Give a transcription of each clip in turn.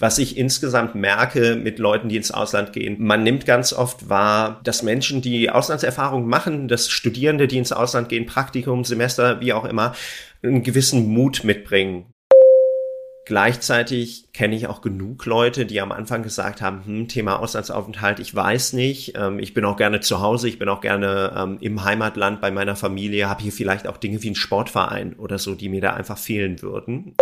Was ich insgesamt merke mit Leuten, die ins Ausland gehen, man nimmt ganz oft wahr, dass Menschen, die Auslandserfahrung machen, dass Studierende, die ins Ausland gehen, Praktikum, Semester, wie auch immer, einen gewissen Mut mitbringen. Gleichzeitig kenne ich auch genug Leute, die am Anfang gesagt haben, hm, Thema Auslandsaufenthalt, ich weiß nicht, ähm, ich bin auch gerne zu Hause, ich bin auch gerne ähm, im Heimatland bei meiner Familie, habe hier vielleicht auch Dinge wie einen Sportverein oder so, die mir da einfach fehlen würden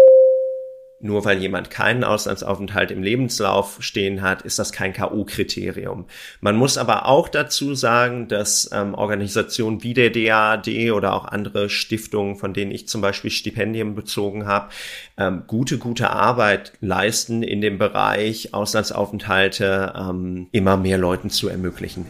nur weil jemand keinen Auslandsaufenthalt im Lebenslauf stehen hat, ist das kein K.O.-Kriterium. Man muss aber auch dazu sagen, dass ähm, Organisationen wie der DAAD oder auch andere Stiftungen, von denen ich zum Beispiel Stipendien bezogen habe, ähm, gute, gute Arbeit leisten in dem Bereich Auslandsaufenthalte ähm, immer mehr Leuten zu ermöglichen.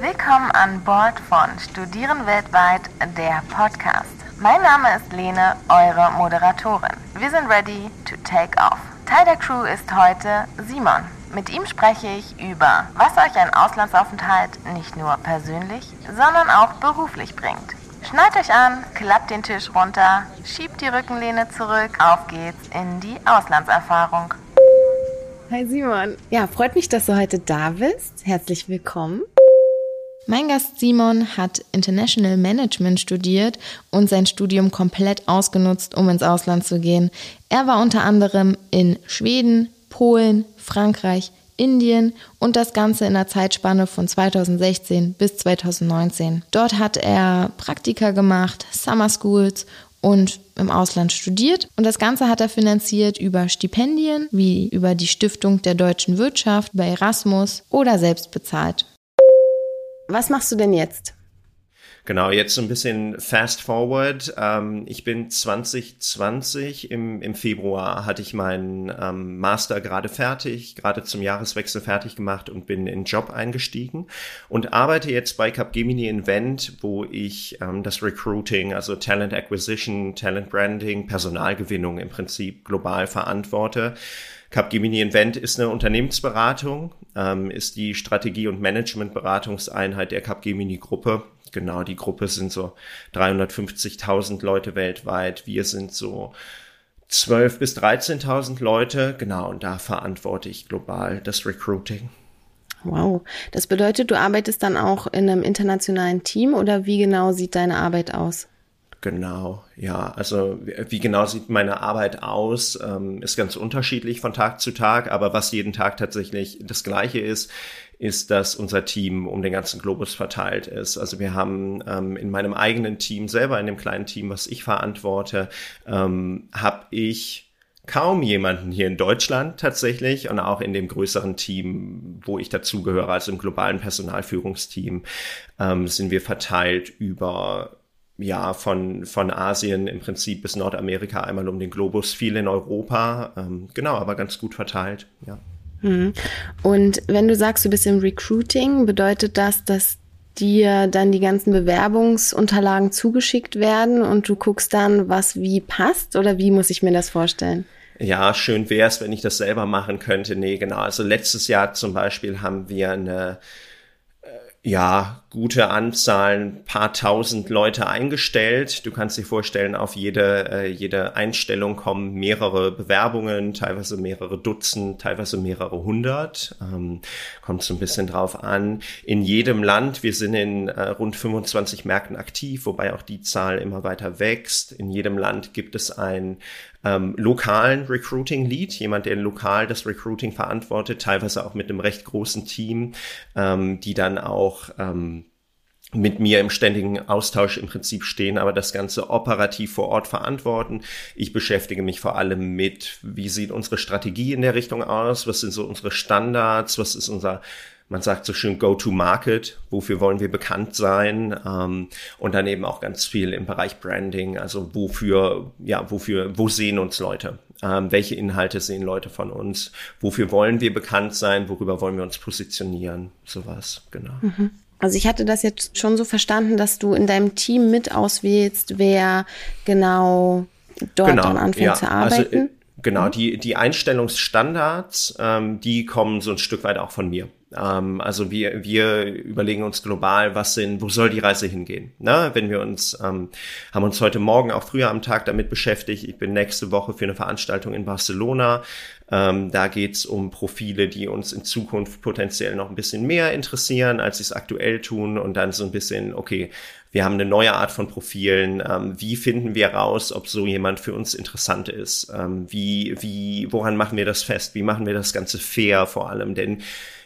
Willkommen an Bord von Studieren weltweit, der Podcast. Mein Name ist Lene, eure Moderatorin. Wir sind ready to take off. Teil der Crew ist heute Simon. Mit ihm spreche ich über, was euch ein Auslandsaufenthalt nicht nur persönlich, sondern auch beruflich bringt. Schneid euch an, klappt den Tisch runter, schiebt die Rückenlehne zurück, auf geht's in die Auslandserfahrung. Hi Simon. Ja, freut mich, dass du heute da bist. Herzlich willkommen. Mein Gast Simon hat International Management studiert und sein Studium komplett ausgenutzt, um ins Ausland zu gehen. Er war unter anderem in Schweden, Polen, Frankreich, Indien und das Ganze in der Zeitspanne von 2016 bis 2019. Dort hat er Praktika gemacht, Summer Schools und im Ausland studiert. Und das Ganze hat er finanziert über Stipendien, wie über die Stiftung der deutschen Wirtschaft, bei Erasmus oder selbst bezahlt. Was machst du denn jetzt? Genau, jetzt so ein bisschen fast forward. Ähm, ich bin 2020 im, im Februar hatte ich meinen ähm, Master gerade fertig, gerade zum Jahreswechsel fertig gemacht und bin in Job eingestiegen und arbeite jetzt bei Capgemini Invent, wo ich ähm, das Recruiting, also Talent Acquisition, Talent Branding, Personalgewinnung im Prinzip global verantworte. Capgemini Invent ist eine Unternehmensberatung, ähm, ist die Strategie- und Managementberatungseinheit der Capgemini Gruppe. Genau, die Gruppe sind so 350.000 Leute weltweit. Wir sind so 12.000 bis 13.000 Leute. Genau, und da verantworte ich global das Recruiting. Wow. Das bedeutet, du arbeitest dann auch in einem internationalen Team oder wie genau sieht deine Arbeit aus? Genau, ja. Also wie genau sieht meine Arbeit aus, ähm, ist ganz unterschiedlich von Tag zu Tag, aber was jeden Tag tatsächlich das gleiche ist, ist, dass unser Team um den ganzen Globus verteilt ist. Also wir haben ähm, in meinem eigenen Team, selber in dem kleinen Team, was ich verantworte, ähm, habe ich kaum jemanden hier in Deutschland tatsächlich und auch in dem größeren Team, wo ich dazugehöre, also im globalen Personalführungsteam, ähm, sind wir verteilt über ja, von, von Asien im Prinzip bis Nordamerika einmal um den Globus, viel in Europa, ähm, genau, aber ganz gut verteilt, ja. Mhm. Und wenn du sagst, du bist im Recruiting, bedeutet das, dass dir dann die ganzen Bewerbungsunterlagen zugeschickt werden und du guckst dann, was wie passt oder wie muss ich mir das vorstellen? Ja, schön wäre es, wenn ich das selber machen könnte. Nee, genau. Also letztes Jahr zum Beispiel haben wir eine ja, gute Anzahlen, paar tausend Leute eingestellt. Du kannst dir vorstellen, auf jede, äh, jede Einstellung kommen mehrere Bewerbungen, teilweise mehrere Dutzend, teilweise mehrere hundert. Ähm, kommt so ein bisschen drauf an. In jedem Land, wir sind in äh, rund 25 Märkten aktiv, wobei auch die Zahl immer weiter wächst. In jedem Land gibt es ein ähm, lokalen Recruiting Lead, jemand, der lokal das Recruiting verantwortet, teilweise auch mit einem recht großen Team, ähm, die dann auch ähm, mit mir im ständigen Austausch im Prinzip stehen, aber das Ganze operativ vor Ort verantworten. Ich beschäftige mich vor allem mit, wie sieht unsere Strategie in der Richtung aus, was sind so unsere Standards, was ist unser man sagt so schön Go-to-Market, wofür wollen wir bekannt sein ähm, und dann eben auch ganz viel im Bereich Branding, also wofür, ja, wofür, wo sehen uns Leute, ähm, welche Inhalte sehen Leute von uns, wofür wollen wir bekannt sein, worüber wollen wir uns positionieren, sowas, genau. Mhm. Also ich hatte das jetzt schon so verstanden, dass du in deinem Team mit auswählst, wer genau dort genau, dann anfängt ja, zu also, arbeiten. Also, Genau, mhm. die, die Einstellungsstandards, ähm, die kommen so ein Stück weit auch von mir. Ähm, also wir, wir überlegen uns global, was sind, wo soll die Reise hingehen? Na, wenn wir uns, ähm, haben uns heute Morgen auch früher am Tag damit beschäftigt. Ich bin nächste Woche für eine Veranstaltung in Barcelona. Ähm, da geht's um Profile, die uns in Zukunft potenziell noch ein bisschen mehr interessieren, als sie es aktuell tun. Und dann so ein bisschen, okay, wir haben eine neue Art von Profilen. Ähm, wie finden wir raus, ob so jemand für uns interessant ist? Ähm, wie, wie, woran machen wir das fest? Wie machen wir das Ganze fair vor allem? Denn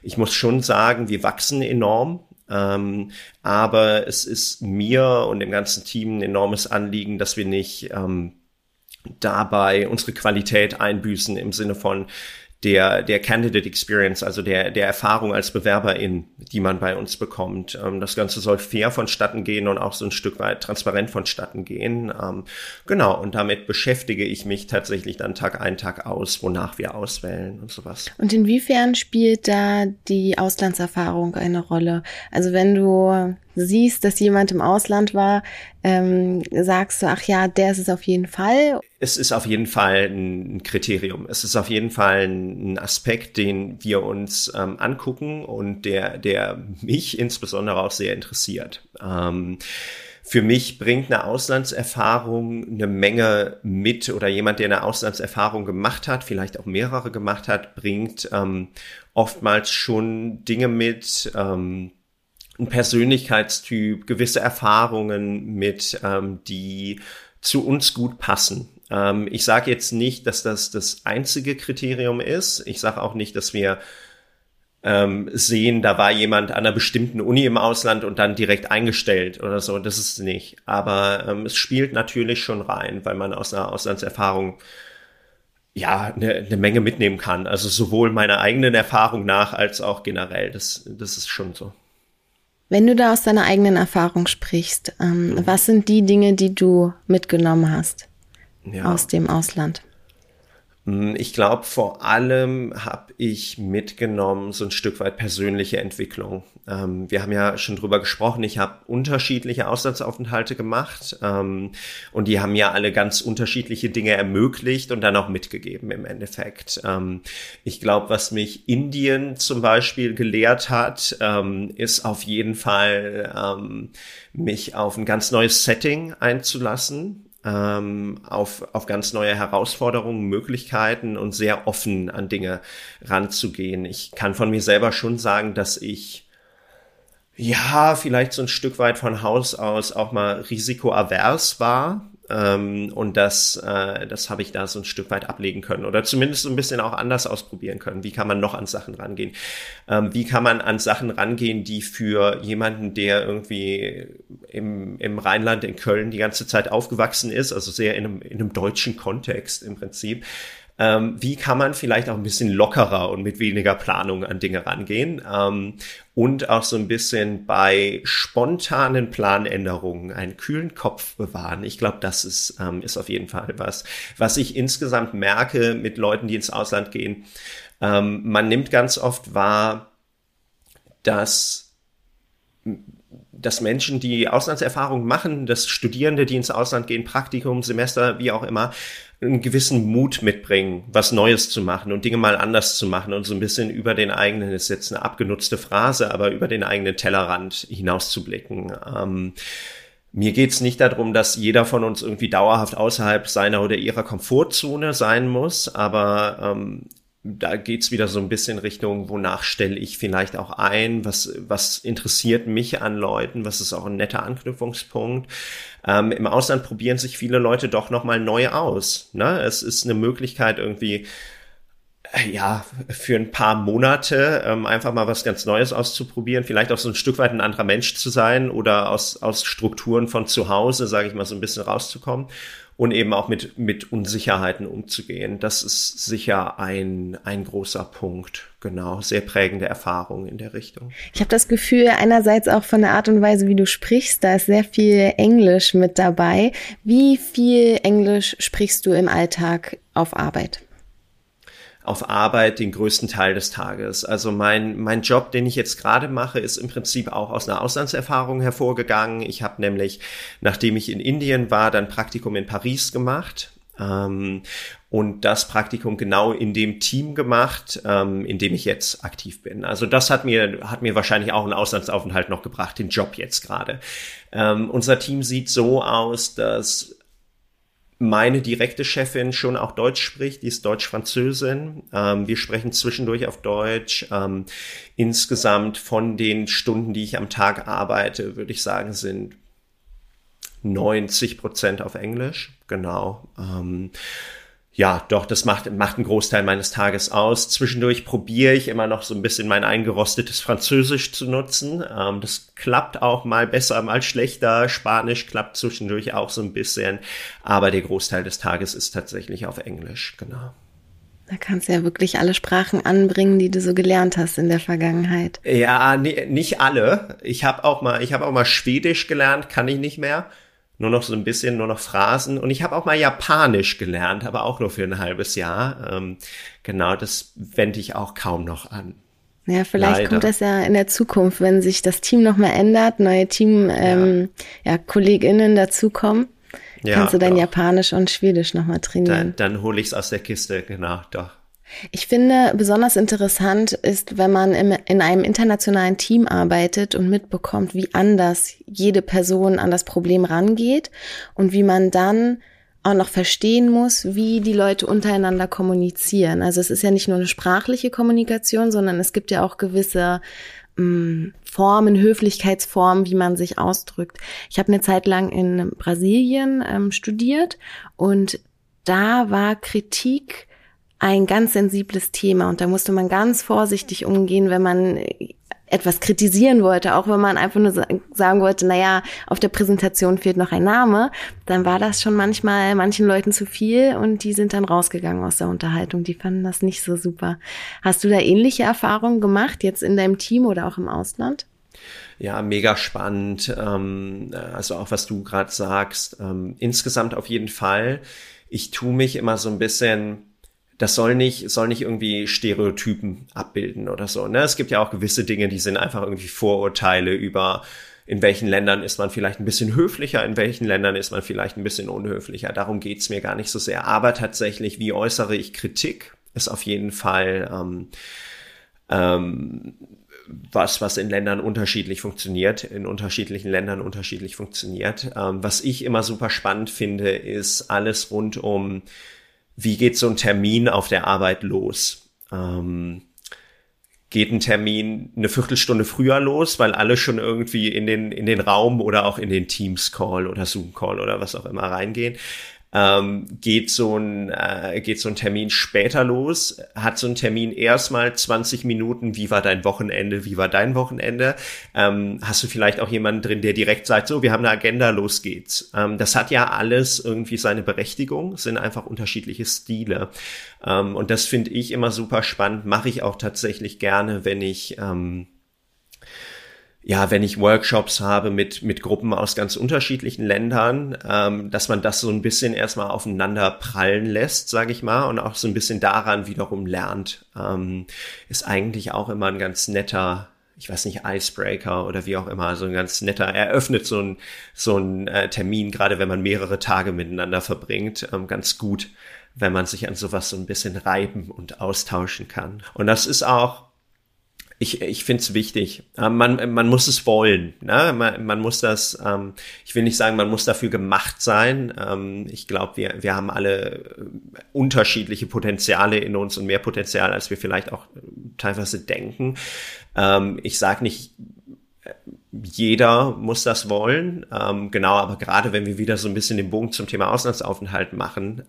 ich muss schon sagen, wir wachsen enorm. Ähm, aber es ist mir und dem ganzen Team ein enormes Anliegen, dass wir nicht ähm, dabei unsere Qualität einbüßen im Sinne von, der, der Candidate Experience, also der, der Erfahrung als Bewerberin, die man bei uns bekommt. Ähm, das Ganze soll fair vonstatten gehen und auch so ein Stück weit transparent vonstatten gehen. Ähm, genau, und damit beschäftige ich mich tatsächlich dann Tag ein, Tag aus, wonach wir auswählen und sowas. Und inwiefern spielt da die Auslandserfahrung eine Rolle? Also wenn du siehst, dass jemand im Ausland war, ähm, sagst du, ach ja, der ist es auf jeden Fall? Es ist auf jeden Fall ein Kriterium. Es ist auf jeden Fall ein Aspekt, den wir uns ähm, angucken und der, der mich insbesondere auch sehr interessiert. Ähm, für mich bringt eine Auslandserfahrung eine Menge mit oder jemand, der eine Auslandserfahrung gemacht hat, vielleicht auch mehrere gemacht hat, bringt ähm, oftmals schon Dinge mit, ähm, ein Persönlichkeitstyp, gewisse Erfahrungen mit, ähm, die zu uns gut passen. Ähm, ich sage jetzt nicht, dass das das einzige Kriterium ist. Ich sage auch nicht, dass wir ähm, sehen, da war jemand an einer bestimmten Uni im Ausland und dann direkt eingestellt oder so. Das ist nicht. Aber ähm, es spielt natürlich schon rein, weil man aus einer Auslandserfahrung ja eine, eine Menge mitnehmen kann. Also sowohl meiner eigenen Erfahrung nach als auch generell. Das, das ist schon so. Wenn du da aus deiner eigenen Erfahrung sprichst, ähm, mhm. was sind die Dinge, die du mitgenommen hast ja. aus dem Ausland? Hm, ich glaube, vor allem habe ich mitgenommen so ein Stück weit persönliche Entwicklung. Ähm, wir haben ja schon drüber gesprochen, ich habe unterschiedliche Auslandsaufenthalte gemacht ähm, und die haben ja alle ganz unterschiedliche Dinge ermöglicht und dann auch mitgegeben im Endeffekt. Ähm, ich glaube, was mich Indien zum Beispiel gelehrt hat, ähm, ist auf jeden Fall ähm, mich auf ein ganz neues Setting einzulassen ähm, auf, auf ganz neue Herausforderungen, Möglichkeiten und sehr offen an Dinge ranzugehen. Ich kann von mir selber schon sagen, dass ich ja vielleicht so ein Stück weit von Haus aus auch mal risikoavers war ähm, und das, äh, das habe ich da so ein Stück weit ablegen können oder zumindest so ein bisschen auch anders ausprobieren können. Wie kann man noch an Sachen rangehen? Ähm, wie kann man an Sachen rangehen, die für jemanden, der irgendwie im, im Rheinland, in Köln die ganze Zeit aufgewachsen ist, also sehr in einem, in einem deutschen Kontext im Prinzip, ähm, wie kann man vielleicht auch ein bisschen lockerer und mit weniger Planung an Dinge rangehen ähm, und auch so ein bisschen bei spontanen Planänderungen einen kühlen Kopf bewahren. Ich glaube, das ist, ähm, ist auf jeden Fall was, was ich insgesamt merke mit Leuten, die ins Ausland gehen. Ähm, man nimmt ganz oft wahr, dass dass Menschen, die Auslandserfahrungen machen, dass Studierende, die ins Ausland gehen, Praktikum, Semester, wie auch immer, einen gewissen Mut mitbringen, was Neues zu machen und Dinge mal anders zu machen und so ein bisschen über den eigenen, ist jetzt eine abgenutzte Phrase, aber über den eigenen Tellerrand hinauszublicken. Ähm, mir geht's nicht darum, dass jeder von uns irgendwie dauerhaft außerhalb seiner oder ihrer Komfortzone sein muss, aber ähm, da geht's wieder so ein bisschen Richtung, wonach stelle ich vielleicht auch ein, was, was interessiert mich an Leuten, was ist auch ein netter Anknüpfungspunkt. Ähm, Im Ausland probieren sich viele Leute doch nochmal neu aus. Ne? Es ist eine Möglichkeit irgendwie, äh, ja, für ein paar Monate ähm, einfach mal was ganz Neues auszuprobieren, vielleicht auch so ein Stück weit ein anderer Mensch zu sein oder aus, aus Strukturen von zu Hause, sage ich mal, so ein bisschen rauszukommen und eben auch mit, mit Unsicherheiten umzugehen. Das ist sicher ein, ein großer Punkt. Genau, sehr prägende Erfahrung in der Richtung. Ich habe das Gefühl, einerseits auch von der Art und Weise, wie du sprichst, da ist sehr viel Englisch mit dabei. Wie viel Englisch sprichst du im Alltag auf Arbeit? Auf Arbeit den größten Teil des Tages. Also mein, mein Job, den ich jetzt gerade mache, ist im Prinzip auch aus einer Auslandserfahrung hervorgegangen. Ich habe nämlich, nachdem ich in Indien war, dann Praktikum in Paris gemacht Ähm, und das Praktikum genau in dem Team gemacht, ähm, in dem ich jetzt aktiv bin. Also das hat mir, hat mir wahrscheinlich auch einen Auslandsaufenthalt noch gebracht, den Job jetzt gerade. Ähm, unser Team sieht so aus, dass meine direkte Chefin schon auch Deutsch spricht, die ist Deutsch-Französin. Ähm, wir sprechen zwischendurch auf Deutsch. Ähm, insgesamt von den Stunden, die ich am Tag arbeite, würde ich sagen, sind 90 Prozent auf Englisch. Genau. Ähm, ja, doch, das macht, macht einen Großteil meines Tages aus. Zwischendurch probiere ich immer noch so ein bisschen mein eingerostetes Französisch zu nutzen. Ähm, das klappt auch mal besser, mal schlechter. Spanisch klappt zwischendurch auch so ein bisschen. Aber der Großteil des Tages ist tatsächlich auf Englisch, genau. Da kannst du ja wirklich alle Sprachen anbringen, die du so gelernt hast in der Vergangenheit. Ja, nee, nicht alle. Ich habe auch mal, ich habe auch mal Schwedisch gelernt, kann ich nicht mehr nur noch so ein bisschen, nur noch Phrasen. Und ich habe auch mal Japanisch gelernt, aber auch nur für ein halbes Jahr. Ähm, genau, das wende ich auch kaum noch an. Ja, vielleicht Leider. kommt das ja in der Zukunft, wenn sich das Team nochmal ändert, neue Team, ähm, ja. ja, KollegInnen dazukommen. Ja, kannst du dein doch. Japanisch und Schwedisch nochmal trainieren. Dann, dann hole ich es aus der Kiste, genau, doch. Ich finde, besonders interessant ist, wenn man im, in einem internationalen Team arbeitet und mitbekommt, wie anders jede Person an das Problem rangeht und wie man dann auch noch verstehen muss, wie die Leute untereinander kommunizieren. Also es ist ja nicht nur eine sprachliche Kommunikation, sondern es gibt ja auch gewisse mm, Formen, Höflichkeitsformen, wie man sich ausdrückt. Ich habe eine Zeit lang in Brasilien ähm, studiert und da war Kritik ein ganz sensibles Thema und da musste man ganz vorsichtig umgehen, wenn man etwas kritisieren wollte, auch wenn man einfach nur sagen wollte, naja, auf der Präsentation fehlt noch ein Name, dann war das schon manchmal manchen Leuten zu viel und die sind dann rausgegangen aus der Unterhaltung. Die fanden das nicht so super. Hast du da ähnliche Erfahrungen gemacht, jetzt in deinem Team oder auch im Ausland? Ja, mega spannend. Ähm, also auch was du gerade sagst. Ähm, insgesamt auf jeden Fall. Ich tue mich immer so ein bisschen das soll nicht, soll nicht irgendwie Stereotypen abbilden oder so. Ne? Es gibt ja auch gewisse Dinge, die sind einfach irgendwie Vorurteile über in welchen Ländern ist man vielleicht ein bisschen höflicher, in welchen Ländern ist man vielleicht ein bisschen unhöflicher. Darum geht's mir gar nicht so sehr. Aber tatsächlich, wie äußere ich Kritik, ist auf jeden Fall ähm, ähm, was, was in Ländern unterschiedlich funktioniert, in unterschiedlichen Ländern unterschiedlich funktioniert. Ähm, was ich immer super spannend finde, ist alles rund um wie geht so ein Termin auf der Arbeit los? Ähm, geht ein Termin eine Viertelstunde früher los, weil alle schon irgendwie in den, in den Raum oder auch in den Teams Call oder Zoom Call oder was auch immer reingehen ähm, geht so ein äh, geht so ein Termin später los, hat so ein Termin erstmal 20 Minuten, wie war dein Wochenende, wie war dein Wochenende? Ähm, hast du vielleicht auch jemanden drin, der direkt sagt, so, wir haben eine Agenda, los geht's. Ähm, das hat ja alles irgendwie seine Berechtigung, sind einfach unterschiedliche Stile. Ähm, und das finde ich immer super spannend, mache ich auch tatsächlich gerne, wenn ich ähm, ja, wenn ich Workshops habe mit, mit Gruppen aus ganz unterschiedlichen Ländern, ähm, dass man das so ein bisschen erstmal aufeinander prallen lässt, sage ich mal, und auch so ein bisschen daran wiederum lernt, ähm, ist eigentlich auch immer ein ganz netter, ich weiß nicht, Icebreaker oder wie auch immer, so ein ganz netter, eröffnet so ein, so ein äh, Termin, gerade wenn man mehrere Tage miteinander verbringt, ähm, ganz gut, wenn man sich an sowas so ein bisschen reiben und austauschen kann. Und das ist auch ich, ich finde es wichtig. Ähm, man, man muss es wollen. Ne? Man, man muss das, ähm, ich will nicht sagen, man muss dafür gemacht sein. Ähm, ich glaube, wir, wir haben alle äh, unterschiedliche Potenziale in uns und mehr Potenzial, als wir vielleicht auch teilweise denken. Ähm, ich sage nicht, äh, jeder muss das wollen. Ähm, genau, aber gerade wenn wir wieder so ein bisschen den Bogen zum Thema Auslandsaufenthalt machen,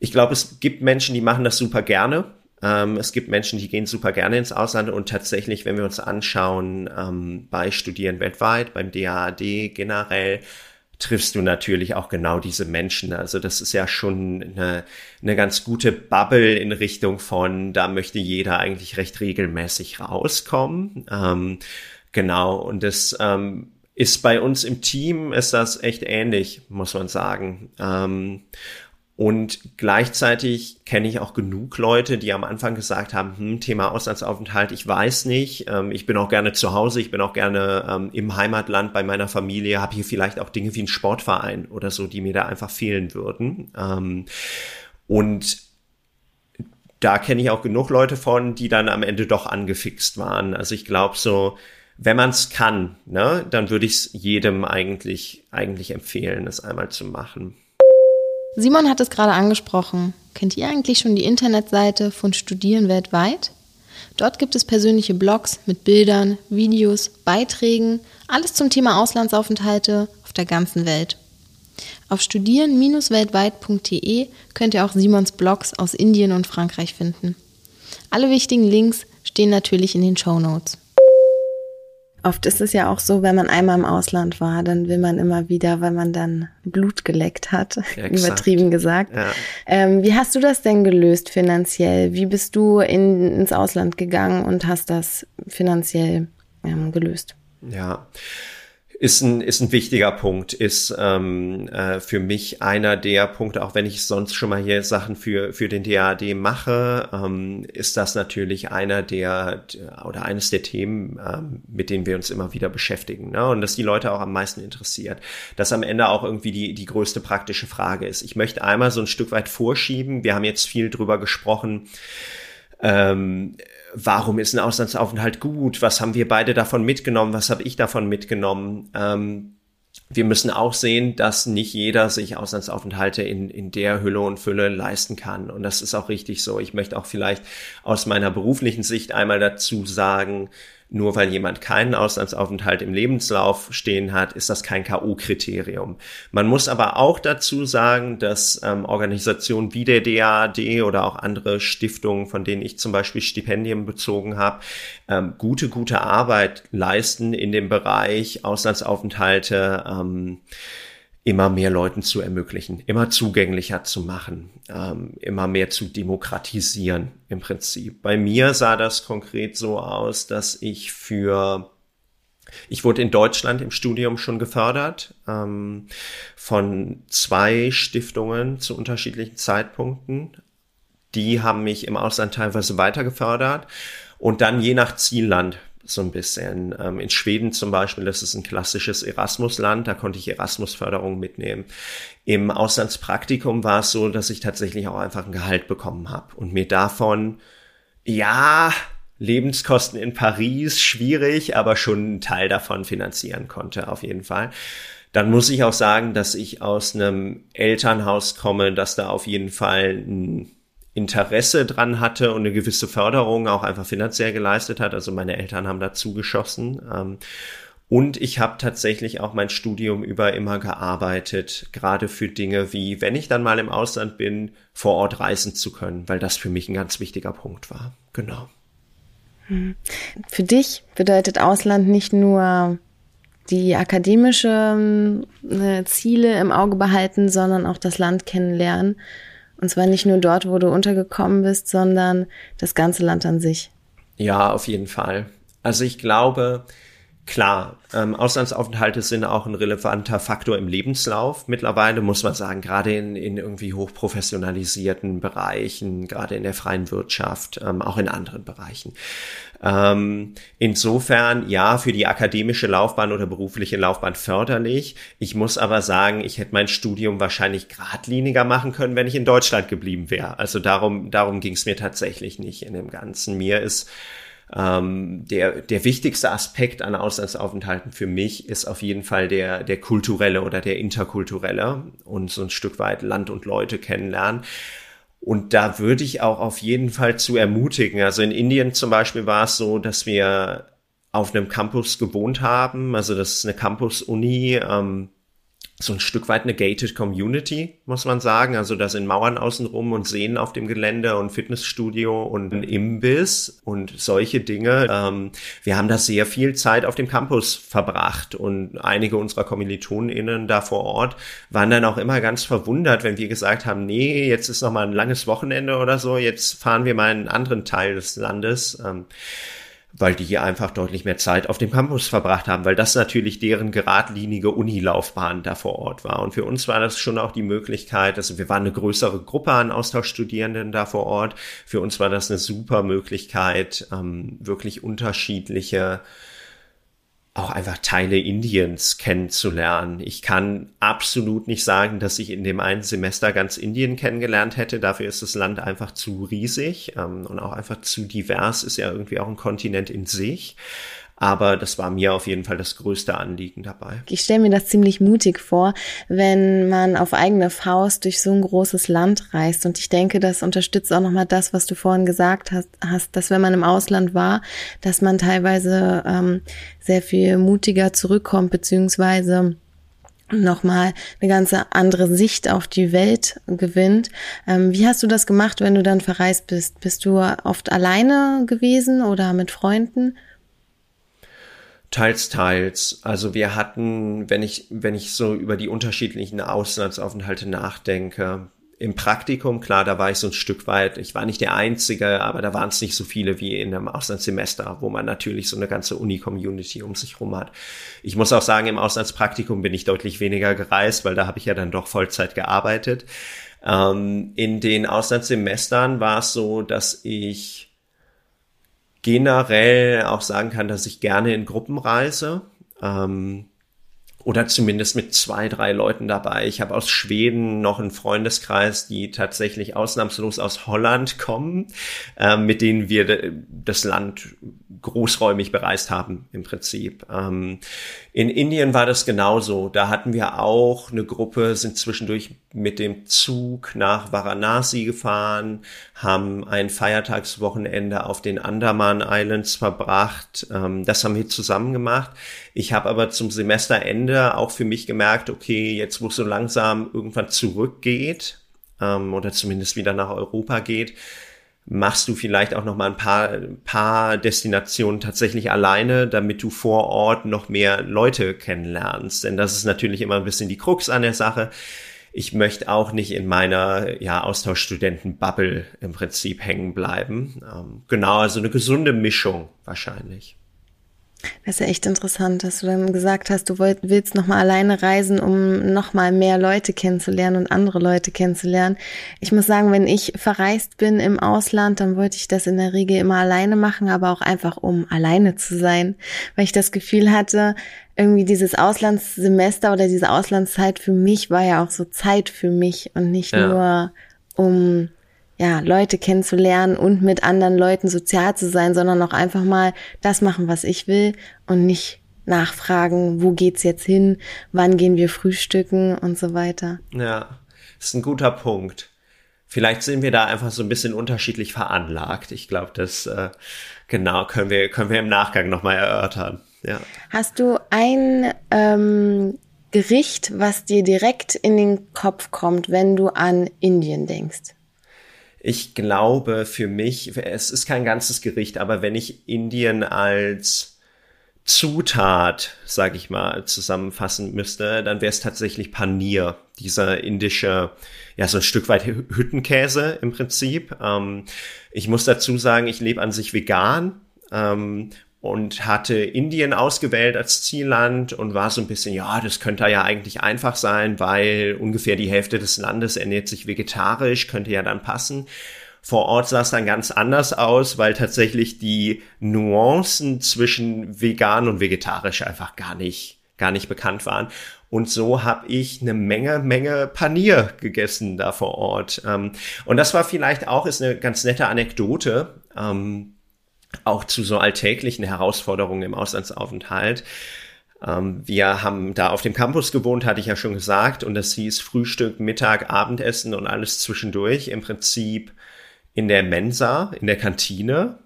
ich glaube, es gibt Menschen, die machen das super gerne ähm, es gibt Menschen, die gehen super gerne ins Ausland und tatsächlich, wenn wir uns anschauen, ähm, bei Studieren weltweit, beim DAAD generell, triffst du natürlich auch genau diese Menschen. Also das ist ja schon eine, eine ganz gute Bubble in Richtung von, da möchte jeder eigentlich recht regelmäßig rauskommen. Ähm, genau, und das ähm, ist bei uns im Team, ist das echt ähnlich, muss man sagen. Ähm, Und gleichzeitig kenne ich auch genug Leute, die am Anfang gesagt haben, hm, Thema Auslandsaufenthalt, ich weiß nicht, ähm, ich bin auch gerne zu Hause, ich bin auch gerne ähm, im Heimatland bei meiner Familie, habe hier vielleicht auch Dinge wie einen Sportverein oder so, die mir da einfach fehlen würden. Ähm, und da kenne ich auch genug Leute von, die dann am Ende doch angefixt waren. Also ich glaube so, wenn man es kann, ne, dann würde ich es jedem eigentlich, eigentlich empfehlen, es einmal zu machen. Simon hat es gerade angesprochen. Kennt ihr eigentlich schon die Internetseite von Studieren weltweit? Dort gibt es persönliche Blogs mit Bildern, Videos, Beiträgen, alles zum Thema Auslandsaufenthalte auf der ganzen Welt. Auf studieren-weltweit.de könnt ihr auch Simons Blogs aus Indien und Frankreich finden. Alle wichtigen Links stehen natürlich in den Show Notes. Oft ist es ja auch so, wenn man einmal im Ausland war, dann will man immer wieder, weil man dann Blut geleckt hat, ja, übertrieben gesagt. Ja. Ähm, wie hast du das denn gelöst finanziell? Wie bist du in, ins Ausland gegangen und hast das finanziell ähm, gelöst? Ja, ist ein, ist ein wichtiger Punkt, ist ähm, äh, für mich einer der Punkte, auch wenn ich sonst schon mal hier Sachen für, für den DAD mache, ähm, ist das natürlich einer der oder eines der Themen, ähm, mit denen wir uns immer wieder beschäftigen. Ne? Und das die Leute auch am meisten interessiert. Das am Ende auch irgendwie die, die größte praktische Frage ist. Ich möchte einmal so ein Stück weit vorschieben. Wir haben jetzt viel drüber gesprochen. Ähm, warum ist ein Auslandsaufenthalt gut? Was haben wir beide davon mitgenommen? Was habe ich davon mitgenommen? Ähm, wir müssen auch sehen, dass nicht jeder sich Auslandsaufenthalte in, in der Hülle und Fülle leisten kann. Und das ist auch richtig so. Ich möchte auch vielleicht aus meiner beruflichen Sicht einmal dazu sagen, nur weil jemand keinen Auslandsaufenthalt im Lebenslauf stehen hat, ist das kein K.O.-Kriterium. Man muss aber auch dazu sagen, dass ähm, Organisationen wie der DAAD oder auch andere Stiftungen, von denen ich zum Beispiel Stipendien bezogen habe, ähm, gute, gute Arbeit leisten in dem Bereich Auslandsaufenthalte. Ähm, immer mehr Leuten zu ermöglichen, immer zugänglicher zu machen, ähm, immer mehr zu demokratisieren im Prinzip. Bei mir sah das konkret so aus, dass ich für ich wurde in Deutschland im Studium schon gefördert ähm, von zwei Stiftungen zu unterschiedlichen Zeitpunkten. Die haben mich im Ausland teilweise weiter gefördert und dann je nach Zielland so ein bisschen. Ähm, in Schweden zum Beispiel, das ist ein klassisches Erasmus-Land, da konnte ich Erasmus-Förderung mitnehmen. Im Auslandspraktikum war es so, dass ich tatsächlich auch einfach ein Gehalt bekommen habe und mir davon, ja, Lebenskosten in Paris, schwierig, aber schon einen Teil davon finanzieren konnte, auf jeden Fall. Dann muss ich auch sagen, dass ich aus einem Elternhaus komme, dass da auf jeden Fall ein Interesse dran hatte und eine gewisse Förderung auch einfach finanziell geleistet hat. Also meine Eltern haben dazu geschossen. Ähm, und ich habe tatsächlich auch mein Studium über immer gearbeitet, gerade für Dinge wie, wenn ich dann mal im Ausland bin, vor Ort reisen zu können, weil das für mich ein ganz wichtiger Punkt war. Genau. Hm. Für dich bedeutet Ausland nicht nur die akademische äh, Ziele im Auge behalten, sondern auch das Land kennenlernen und zwar nicht nur dort, wo du untergekommen bist, sondern das ganze Land an sich. Ja, auf jeden Fall. Also ich glaube, Klar, ähm, Auslandsaufenthalte sind auch ein relevanter Faktor im Lebenslauf. Mittlerweile muss man sagen, gerade in, in irgendwie hochprofessionalisierten Bereichen, gerade in der freien Wirtschaft, ähm, auch in anderen Bereichen. Ähm, insofern, ja, für die akademische Laufbahn oder berufliche Laufbahn förderlich. Ich muss aber sagen, ich hätte mein Studium wahrscheinlich geradliniger machen können, wenn ich in Deutschland geblieben wäre. Also darum, darum ging es mir tatsächlich nicht in dem Ganzen. Mir ist ähm, der, der wichtigste Aspekt an Auslandsaufenthalten für mich ist auf jeden Fall der, der kulturelle oder der interkulturelle und so ein Stück weit Land und Leute kennenlernen. Und da würde ich auch auf jeden Fall zu ermutigen. Also in Indien zum Beispiel war es so, dass wir auf einem Campus gewohnt haben. Also das ist eine Campus-Uni. Ähm, so ein Stück weit eine gated Community, muss man sagen. Also da sind Mauern außenrum und Seen auf dem Gelände und Fitnessstudio und ein Imbiss und solche Dinge. Ähm, wir haben da sehr viel Zeit auf dem Campus verbracht und einige unserer KommilitonInnen da vor Ort waren dann auch immer ganz verwundert, wenn wir gesagt haben, nee, jetzt ist noch mal ein langes Wochenende oder so, jetzt fahren wir mal in einen anderen Teil des Landes. Ähm, weil die einfach deutlich mehr Zeit auf dem Campus verbracht haben, weil das natürlich deren geradlinige Unilaufbahn da vor Ort war. Und für uns war das schon auch die Möglichkeit, also wir waren eine größere Gruppe an Austauschstudierenden da vor Ort. Für uns war das eine super Möglichkeit, ähm, wirklich unterschiedliche auch einfach Teile Indiens kennenzulernen. Ich kann absolut nicht sagen, dass ich in dem einen Semester ganz Indien kennengelernt hätte. Dafür ist das Land einfach zu riesig ähm, und auch einfach zu divers. Ist ja irgendwie auch ein Kontinent in sich. Aber das war mir auf jeden Fall das größte Anliegen dabei. Ich stelle mir das ziemlich mutig vor, wenn man auf eigene Faust durch so ein großes Land reist. Und ich denke, das unterstützt auch nochmal das, was du vorhin gesagt hast, hast, dass wenn man im Ausland war, dass man teilweise ähm, sehr viel mutiger zurückkommt, beziehungsweise nochmal eine ganz andere Sicht auf die Welt gewinnt. Ähm, wie hast du das gemacht, wenn du dann verreist bist? Bist du oft alleine gewesen oder mit Freunden? Teils, teils. Also wir hatten, wenn ich, wenn ich so über die unterschiedlichen Auslandsaufenthalte nachdenke, im Praktikum, klar, da war ich so ein Stück weit, ich war nicht der Einzige, aber da waren es nicht so viele wie in einem Auslandssemester, wo man natürlich so eine ganze Uni-Community um sich rum hat. Ich muss auch sagen, im Auslandspraktikum bin ich deutlich weniger gereist, weil da habe ich ja dann doch Vollzeit gearbeitet. Ähm, in den Auslandssemestern war es so, dass ich generell auch sagen kann, dass ich gerne in Gruppen reise. Ähm, oder zumindest mit zwei, drei Leuten dabei. Ich habe aus Schweden noch einen Freundeskreis, die tatsächlich ausnahmslos aus Holland kommen, äh, mit denen wir das Land großräumig bereist haben im Prinzip. Ähm, in Indien war das genauso. Da hatten wir auch eine Gruppe, sind zwischendurch mit dem Zug nach Varanasi gefahren, haben ein Feiertagswochenende auf den Andaman Islands verbracht. Ähm, das haben wir zusammen gemacht. Ich habe aber zum Semesterende auch für mich gemerkt, okay, jetzt wo es so langsam irgendwann zurückgeht ähm, oder zumindest wieder nach Europa geht, machst du vielleicht auch noch mal ein paar, paar Destinationen tatsächlich alleine, damit du vor Ort noch mehr Leute kennenlernst. Denn das ist natürlich immer ein bisschen die Krux an der Sache. Ich möchte auch nicht in meiner ja, Austauschstudenten-Bubble im Prinzip hängen bleiben. Ähm, genau, also eine gesunde Mischung wahrscheinlich. Das ist ja echt interessant, dass du dann gesagt hast, du wollt, willst nochmal alleine reisen, um nochmal mehr Leute kennenzulernen und andere Leute kennenzulernen. Ich muss sagen, wenn ich verreist bin im Ausland, dann wollte ich das in der Regel immer alleine machen, aber auch einfach um alleine zu sein, weil ich das Gefühl hatte, irgendwie dieses Auslandssemester oder diese Auslandszeit für mich war ja auch so Zeit für mich und nicht ja. nur um ja, Leute kennenzulernen und mit anderen Leuten sozial zu sein, sondern auch einfach mal das machen, was ich will und nicht nachfragen, wo geht's jetzt hin, wann gehen wir frühstücken und so weiter. Ja, ist ein guter Punkt. Vielleicht sind wir da einfach so ein bisschen unterschiedlich veranlagt. Ich glaube, das äh, genau können wir können wir im Nachgang noch mal erörtern. Ja. Hast du ein ähm, Gericht, was dir direkt in den Kopf kommt, wenn du an Indien denkst? Ich glaube für mich, es ist kein ganzes Gericht, aber wenn ich Indien als Zutat, sag ich mal, zusammenfassen müsste, dann wäre es tatsächlich Panier, dieser indische, ja, so ein Stück weit Hüttenkäse im Prinzip. Ähm, ich muss dazu sagen, ich lebe an sich vegan ähm, und hatte Indien ausgewählt als Zielland und war so ein bisschen, ja, das könnte ja eigentlich einfach sein, weil ungefähr die Hälfte des Landes ernährt sich vegetarisch, könnte ja dann passen. Vor Ort sah es dann ganz anders aus, weil tatsächlich die Nuancen zwischen vegan und vegetarisch einfach gar nicht, gar nicht bekannt waren. Und so habe ich eine Menge, Menge Panier gegessen da vor Ort. Ähm, und das war vielleicht auch, ist eine ganz nette Anekdote ähm, auch zu so alltäglichen Herausforderungen im Auslandsaufenthalt. Ähm, wir haben da auf dem Campus gewohnt, hatte ich ja schon gesagt, und das hieß Frühstück, Mittag, Abendessen und alles zwischendurch im Prinzip in der Mensa, in der Kantine.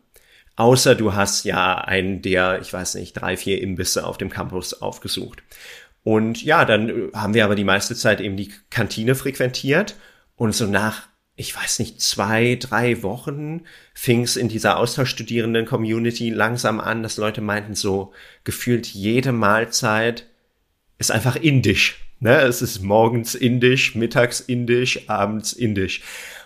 Außer du hast ja einen der, ich weiß nicht, drei, vier Imbisse auf dem Campus aufgesucht. Und ja, dann haben wir aber die meiste Zeit eben die Kantine frequentiert und so nach ich weiß nicht, zwei, drei Wochen fing es in dieser Austauschstudierenden-Community langsam an, dass Leute meinten, so gefühlt jede Mahlzeit ist einfach indisch. Ne? Es ist morgens indisch, mittags indisch, abends indisch.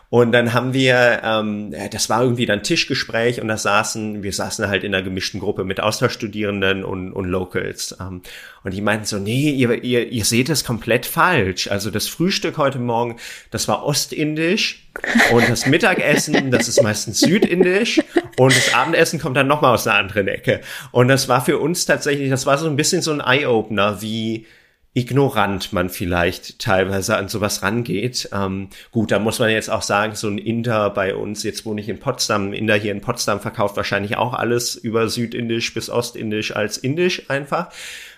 Und dann haben wir, ähm, das war irgendwie dann Tischgespräch und da saßen, wir saßen halt in einer gemischten Gruppe mit Austauschstudierenden und, und Locals. Ähm, und die meinten so, nee, ihr, ihr, ihr seht es komplett falsch. Also das Frühstück heute Morgen, das war ostindisch und das Mittagessen, das ist meistens südindisch und das Abendessen kommt dann nochmal aus einer anderen Ecke. Und das war für uns tatsächlich, das war so ein bisschen so ein Eye-Opener, wie ignorant man vielleicht teilweise an sowas rangeht. Ähm, gut, da muss man jetzt auch sagen, so ein Inder bei uns, jetzt wohne ich in Potsdam, ein Inder hier in Potsdam verkauft wahrscheinlich auch alles über Südindisch bis Ostindisch als Indisch einfach.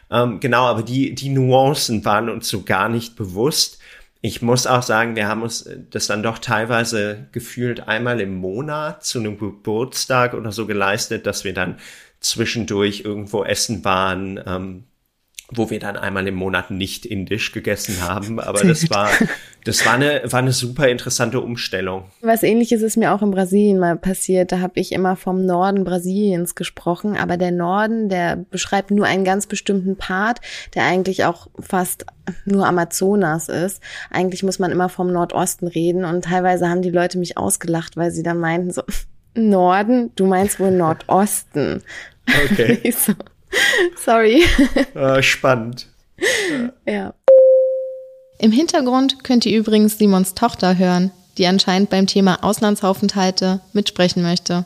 Ähm, genau, aber die, die Nuancen waren uns so gar nicht bewusst. Ich muss auch sagen, wir haben uns das dann doch teilweise gefühlt einmal im Monat zu einem Geburtstag oder so geleistet, dass wir dann zwischendurch irgendwo essen waren, ähm, wo wir dann einmal im Monat nicht indisch gegessen haben. Aber das war, das war eine, war eine super interessante Umstellung. Was ähnliches ist mir auch in Brasilien mal passiert. Da habe ich immer vom Norden Brasiliens gesprochen. Aber der Norden, der beschreibt nur einen ganz bestimmten Part, der eigentlich auch fast nur Amazonas ist. Eigentlich muss man immer vom Nordosten reden. Und teilweise haben die Leute mich ausgelacht, weil sie dann meinten so, Norden, du meinst wohl Nordosten. Okay. so, Sorry. Äh, spannend. Ja. Im Hintergrund könnt ihr übrigens Simons Tochter hören, die anscheinend beim Thema Auslandsaufenthalte mitsprechen möchte.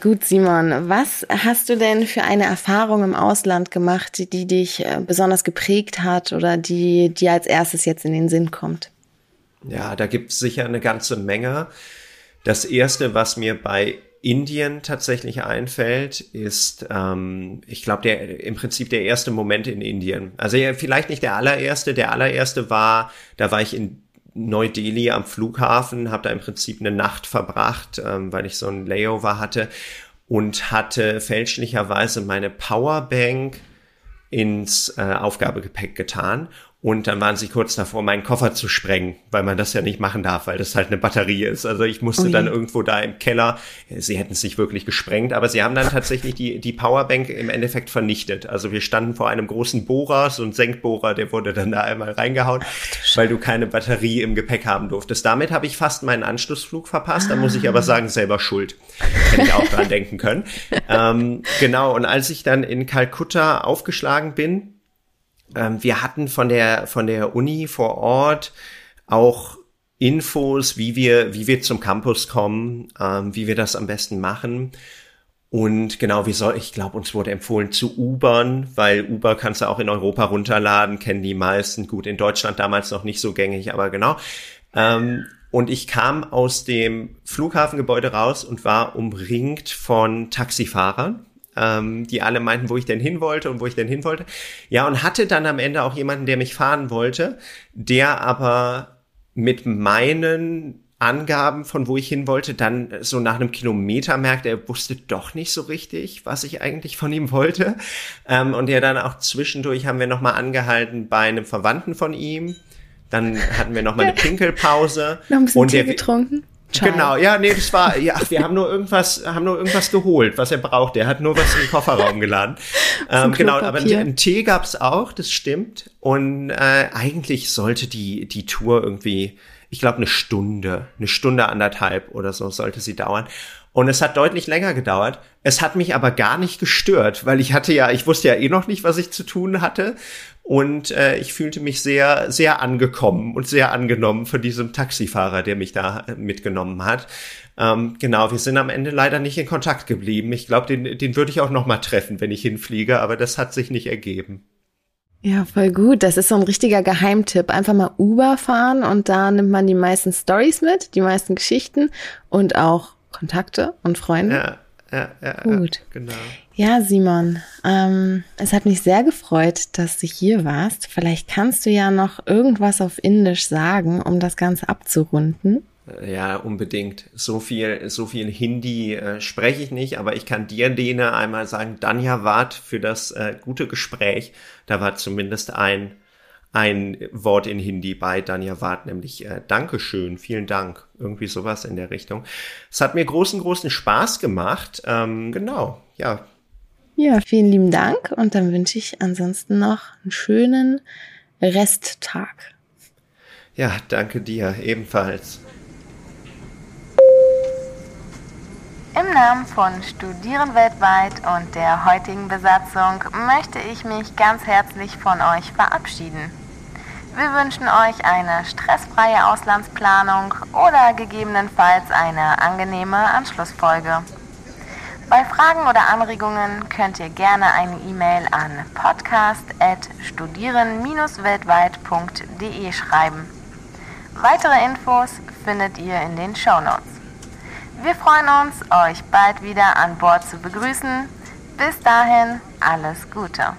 Gut, Simon, was hast du denn für eine Erfahrung im Ausland gemacht, die, dich äh, besonders geprägt hat oder die dir als erstes jetzt in den Sinn kommt? Ja, da gibt es sicher eine ganze Menge. Das erste, was mir bei Indien tatsächlich einfällt, ist, ähm, ich glaube, der im Prinzip der erste Moment in Indien. Also ja, vielleicht nicht der allererste. Der allererste war, da war ich in Neu-Delhi am Flughafen, habe da im Prinzip eine Nacht verbracht, ähm, weil ich so ein Layover hatte und hatte fälschlicherweise meine Powerbank ins äh, Aufgabegepäck getan und dann waren sie kurz davor, meinen Koffer zu sprengen, weil man das ja nicht machen darf, weil das halt eine Batterie ist. Also ich musste okay. dann irgendwo da im Keller, sie hätten es nicht wirklich gesprengt, aber sie haben dann tatsächlich die, die Powerbank im Endeffekt vernichtet. Also wir standen vor einem großen Bohrer, so ein Senkbohrer, der wurde dann da einmal reingehauen, weil du keine Batterie im Gepäck haben durftest. Damit habe ich fast meinen Anschlussflug verpasst. Da muss ich aber sagen, selber schuld. Hätte ich auch dran denken können. Ähm, genau, und als ich dann in Kalkutta aufgeschlagen bin, ähm, wir hatten von der, von der Uni vor Ort auch Infos, wie wir, wie wir zum Campus kommen, ähm, wie wir das am besten machen. Und genau, wie soll, ich glaube, uns wurde empfohlen zu Ubern, weil Uber kannst du auch in Europa runterladen, kennen die meisten. Gut, in Deutschland damals noch nicht so gängig, aber genau. Ähm, und ich kam aus dem Flughafengebäude raus und war umringt von Taxifahrern ähm, die alle meinten, wo ich denn hin wollte und wo ich denn hin wollte. Ja, und hatte dann am Ende auch jemanden, der mich fahren wollte, der aber mit meinen Angaben, von wo ich hin wollte, dann so nach einem Kilometer merkte, er wusste doch nicht so richtig, was ich eigentlich von ihm wollte. Ähm, und ja dann auch zwischendurch haben wir nochmal angehalten bei einem Verwandten von ihm. Dann hatten wir nochmal eine Pinkelpause. Noch ein bisschen und Tee getrunken. Ciao. Genau, ja, nee, das war, ja, wir haben nur irgendwas, haben nur irgendwas geholt, was er braucht. Er hat nur was in den Kofferraum geladen. ähm, genau, aber einen Tee gab's auch, das stimmt. Und äh, eigentlich sollte die die Tour irgendwie, ich glaube, eine Stunde, eine Stunde anderthalb oder so sollte sie dauern. Und es hat deutlich länger gedauert. Es hat mich aber gar nicht gestört, weil ich hatte ja, ich wusste ja eh noch nicht, was ich zu tun hatte. Und äh, ich fühlte mich sehr, sehr angekommen und sehr angenommen von diesem Taxifahrer, der mich da äh, mitgenommen hat. Ähm, genau, wir sind am Ende leider nicht in Kontakt geblieben. Ich glaube, den, den würde ich auch noch mal treffen, wenn ich hinfliege, aber das hat sich nicht ergeben. Ja, voll gut. Das ist so ein richtiger Geheimtipp. Einfach mal Uber fahren und da nimmt man die meisten Stories mit, die meisten Geschichten und auch Kontakte und Freunde. Ja, ja, ja. Gut. Ja, genau. Ja, Simon, ähm, es hat mich sehr gefreut, dass du hier warst. Vielleicht kannst du ja noch irgendwas auf Indisch sagen, um das Ganze abzurunden. Ja, unbedingt. So viel, so viel Hindi äh, spreche ich nicht, aber ich kann dir, Dene, einmal sagen, Danyavad für das äh, gute Gespräch. Da war zumindest ein ein Wort in Hindi bei Danyavad, nämlich äh, Dankeschön, vielen Dank, irgendwie sowas in der Richtung. Es hat mir großen, großen Spaß gemacht. Ähm, genau, ja. Ja, vielen lieben Dank und dann wünsche ich ansonsten noch einen schönen Resttag. Ja, danke dir ebenfalls. Im Namen von Studieren weltweit und der heutigen Besatzung möchte ich mich ganz herzlich von euch verabschieden. Wir wünschen euch eine stressfreie Auslandsplanung oder gegebenenfalls eine angenehme Anschlussfolge. Bei Fragen oder Anregungen könnt ihr gerne eine E-Mail an podcast.studieren-weltweit.de schreiben. Weitere Infos findet ihr in den Show Notes. Wir freuen uns, euch bald wieder an Bord zu begrüßen. Bis dahin, alles Gute.